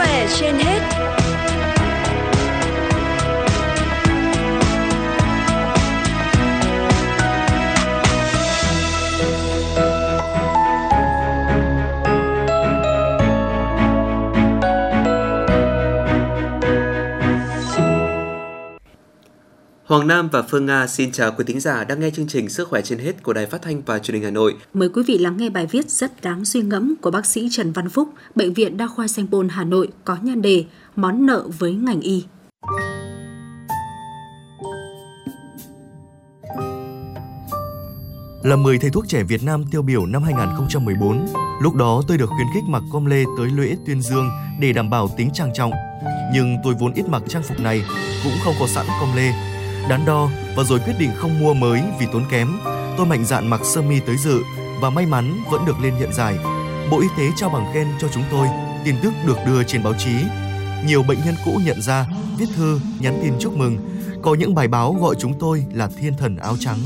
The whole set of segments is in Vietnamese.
khỏe trên hết. Hoàng Nam và Phương Nga xin chào quý thính giả đang nghe chương trình Sức khỏe trên hết của Đài Phát thanh và Truyền hình Hà Nội. Mời quý vị lắng nghe bài viết rất đáng suy ngẫm của bác sĩ Trần Văn Phúc, Bệnh viện Đa khoa Sanh Pôn Hà Nội có nhan đề Món nợ với ngành y. Là 10 thầy thuốc trẻ Việt Nam tiêu biểu năm 2014, lúc đó tôi được khuyến khích mặc com lê tới lễ tuyên dương để đảm bảo tính trang trọng. Nhưng tôi vốn ít mặc trang phục này, cũng không có sẵn com lê Đắn đo và rồi quyết định không mua mới vì tốn kém. Tôi mạnh dạn mặc sơ mi tới dự và may mắn vẫn được lên nhận giải. Bộ Y tế trao bằng khen cho chúng tôi, tin tức được đưa trên báo chí. Nhiều bệnh nhân cũ nhận ra, viết thư, nhắn tin chúc mừng. Có những bài báo gọi chúng tôi là thiên thần áo trắng.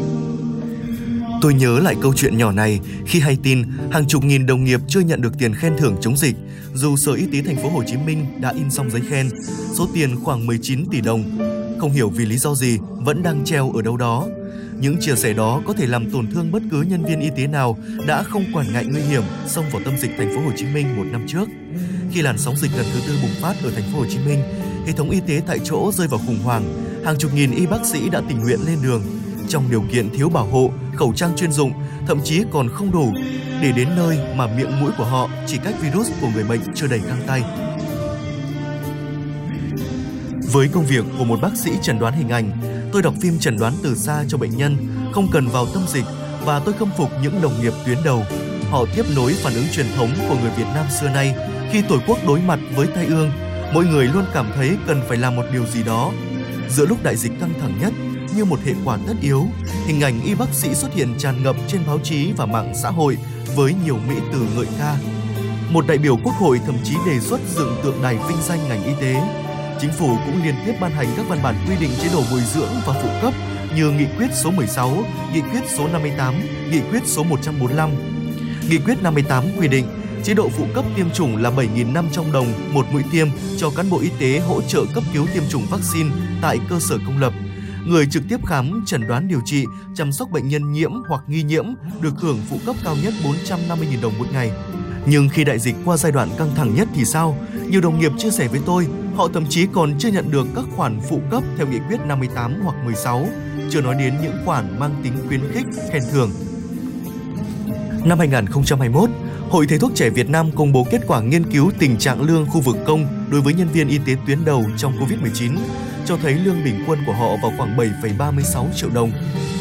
Tôi nhớ lại câu chuyện nhỏ này khi hay tin hàng chục nghìn đồng nghiệp chưa nhận được tiền khen thưởng chống dịch, dù Sở Y tế thành phố Hồ Chí Minh đã in xong giấy khen, số tiền khoảng 19 tỷ đồng không hiểu vì lý do gì vẫn đang treo ở đâu đó. Những chia sẻ đó có thể làm tổn thương bất cứ nhân viên y tế nào đã không quản ngại nguy hiểm xông vào tâm dịch thành phố Hồ Chí Minh một năm trước. Khi làn sóng dịch lần thứ tư bùng phát ở thành phố Hồ Chí Minh, hệ thống y tế tại chỗ rơi vào khủng hoảng, hàng chục nghìn y bác sĩ đã tình nguyện lên đường trong điều kiện thiếu bảo hộ, khẩu trang chuyên dụng, thậm chí còn không đủ để đến nơi mà miệng mũi của họ chỉ cách virus của người bệnh chưa đầy găng tay. Với công việc của một bác sĩ chẩn đoán hình ảnh, tôi đọc phim chẩn đoán từ xa cho bệnh nhân, không cần vào tâm dịch và tôi khâm phục những đồng nghiệp tuyến đầu. Họ tiếp nối phản ứng truyền thống của người Việt Nam xưa nay khi tổ quốc đối mặt với tai ương, mỗi người luôn cảm thấy cần phải làm một điều gì đó. Giữa lúc đại dịch căng thẳng nhất, như một hệ quả tất yếu, hình ảnh y bác sĩ xuất hiện tràn ngập trên báo chí và mạng xã hội với nhiều mỹ từ ngợi ca. Một đại biểu quốc hội thậm chí đề xuất dựng tượng đài vinh danh ngành y tế Chính phủ cũng liên tiếp ban hành các văn bản quy định chế độ bồi dưỡng và phụ cấp như Nghị quyết số 16, Nghị quyết số 58, Nghị quyết số 145. Nghị quyết 58 quy định chế độ phụ cấp tiêm chủng là 7.500 đồng một mũi tiêm cho cán bộ y tế hỗ trợ cấp cứu tiêm chủng vaccine tại cơ sở công lập. Người trực tiếp khám, chẩn đoán điều trị, chăm sóc bệnh nhân nhiễm hoặc nghi nhiễm được hưởng phụ cấp cao nhất 450.000 đồng một ngày. Nhưng khi đại dịch qua giai đoạn căng thẳng nhất thì sao? Nhiều đồng nghiệp chia sẻ với tôi, họ thậm chí còn chưa nhận được các khoản phụ cấp theo nghị quyết 58 hoặc 16, chưa nói đến những khoản mang tính khuyến khích, khen thưởng. Năm 2021, Hội Thầy thuốc trẻ Việt Nam công bố kết quả nghiên cứu tình trạng lương khu vực công đối với nhân viên y tế tuyến đầu trong Covid-19, cho thấy lương bình quân của họ vào khoảng 7,36 triệu đồng,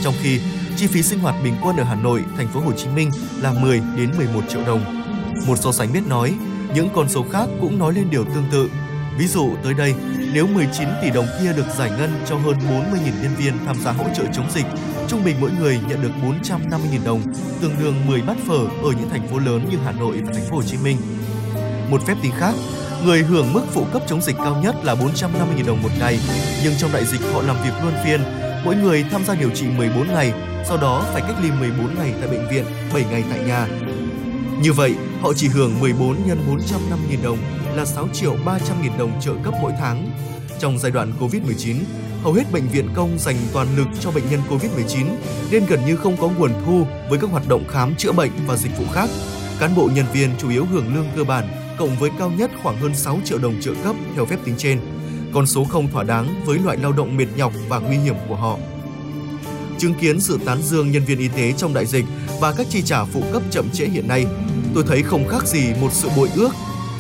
trong khi chi phí sinh hoạt bình quân ở Hà Nội, thành phố Hồ Chí Minh là 10 đến 11 triệu đồng. Một so sánh biết nói, những con số khác cũng nói lên điều tương tự. Ví dụ tới đây, nếu 19 tỷ đồng kia được giải ngân cho hơn 40.000 nhân viên tham gia hỗ trợ chống dịch, trung bình mỗi người nhận được 450.000 đồng, tương đương 10 bát phở ở những thành phố lớn như Hà Nội và thành phố Hồ Chí Minh. Một phép tính khác, người hưởng mức phụ cấp chống dịch cao nhất là 450.000 đồng một ngày, nhưng trong đại dịch họ làm việc luân phiên, mỗi người tham gia điều trị 14 ngày, sau đó phải cách ly 14 ngày tại bệnh viện, 7 ngày tại nhà, như vậy, họ chỉ hưởng 14 nhân 450 000 đồng là 6 triệu 300 000 đồng trợ cấp mỗi tháng. Trong giai đoạn Covid-19, hầu hết bệnh viện công dành toàn lực cho bệnh nhân Covid-19 nên gần như không có nguồn thu với các hoạt động khám chữa bệnh và dịch vụ khác. Cán bộ nhân viên chủ yếu hưởng lương cơ bản cộng với cao nhất khoảng hơn 6 triệu đồng trợ cấp theo phép tính trên. Con số không thỏa đáng với loại lao động mệt nhọc và nguy hiểm của họ chứng kiến sự tán dương nhân viên y tế trong đại dịch và các chi trả phụ cấp chậm trễ hiện nay, tôi thấy không khác gì một sự bội ước.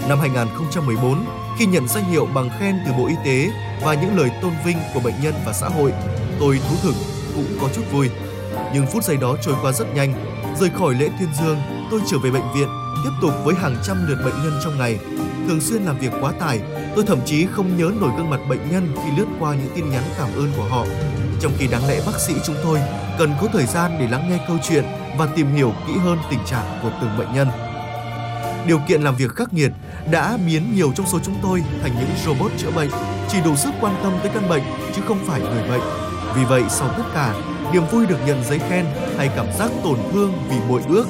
Năm 2014, khi nhận danh hiệu bằng khen từ Bộ Y tế và những lời tôn vinh của bệnh nhân và xã hội, tôi thú thực cũng có chút vui. Nhưng phút giây đó trôi qua rất nhanh, rời khỏi lễ tuyên dương, tôi trở về bệnh viện, tiếp tục với hàng trăm lượt bệnh nhân trong ngày. Thường xuyên làm việc quá tải, tôi thậm chí không nhớ nổi gương mặt bệnh nhân khi lướt qua những tin nhắn cảm ơn của họ trong khi đáng lẽ bác sĩ chúng tôi cần có thời gian để lắng nghe câu chuyện và tìm hiểu kỹ hơn tình trạng của từng bệnh nhân. Điều kiện làm việc khắc nghiệt đã biến nhiều trong số chúng tôi thành những robot chữa bệnh, chỉ đủ sức quan tâm tới căn bệnh chứ không phải người bệnh. Vì vậy sau tất cả, niềm vui được nhận giấy khen hay cảm giác tổn thương vì bội ước,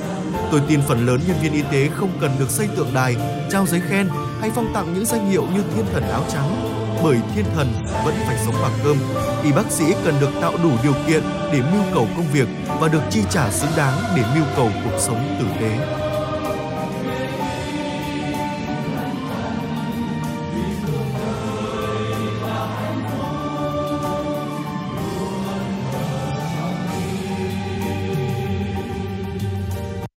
Tôi tin phần lớn nhân viên y tế không cần được xây tượng đài, trao giấy khen hay phong tặng những danh hiệu như thiên thần áo trắng, bởi thiên thần vẫn phải sống bằng cơm. Y bác sĩ cần được tạo đủ điều kiện để mưu cầu công việc và được chi trả xứng đáng để mưu cầu cuộc sống tử tế.